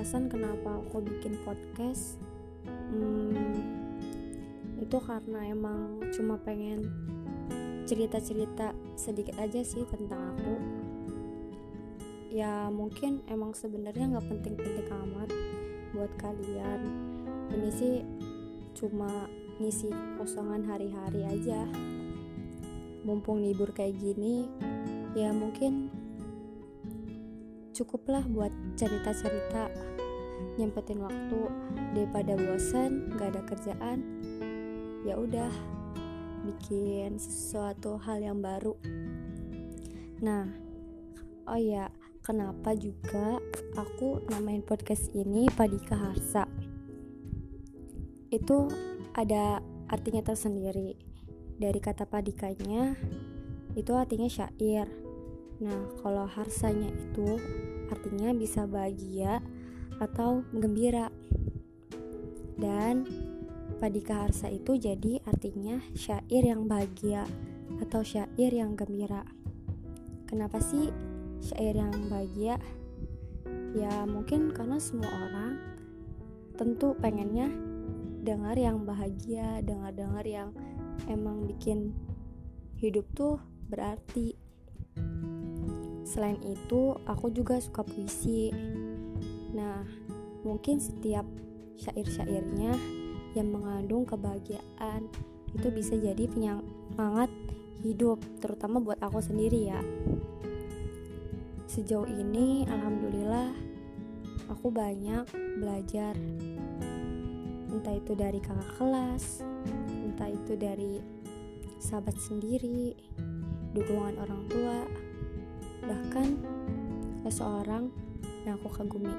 alasan kenapa aku bikin podcast hmm, itu karena emang cuma pengen cerita-cerita sedikit aja sih tentang aku. Ya mungkin emang sebenarnya nggak penting-penting amat buat kalian. Ini sih cuma ngisi kosongan hari-hari aja. Mumpung libur kayak gini ya mungkin cukuplah buat cerita-cerita. Nyempetin waktu daripada bosan gak ada kerjaan ya udah bikin sesuatu hal yang baru. Nah oh ya kenapa juga aku namain podcast ini Padika Harsa? Itu ada artinya tersendiri. Dari kata padikanya itu artinya syair nah kalau harsanya itu artinya bisa bahagia atau gembira. Dan padika harsa itu jadi artinya syair yang bahagia atau syair yang gembira. Kenapa sih syair yang bahagia? Ya mungkin karena semua orang tentu pengennya dengar yang bahagia dengar-dengar yang emang bikin hidup tuh berarti selain itu aku juga suka puisi. Nah mungkin setiap syair-syairnya yang mengandung kebahagiaan itu bisa jadi penyemangat hidup terutama buat aku sendiri ya. Sejauh ini alhamdulillah aku banyak belajar. Entah itu dari kakak kelas entah itu dari sahabat sendiri dukungan orang tua bahkan seseorang yang aku kagumi.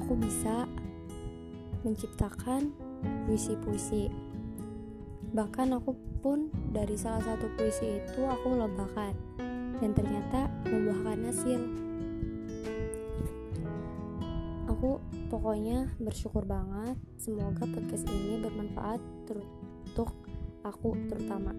Aku bisa menciptakan puisi-puisi. Bahkan aku pun dari salah satu puisi itu aku lombakan dan ternyata membuahkan hasil. Aku pokoknya bersyukur banget semoga podcast ini bermanfaat untuk aku terutama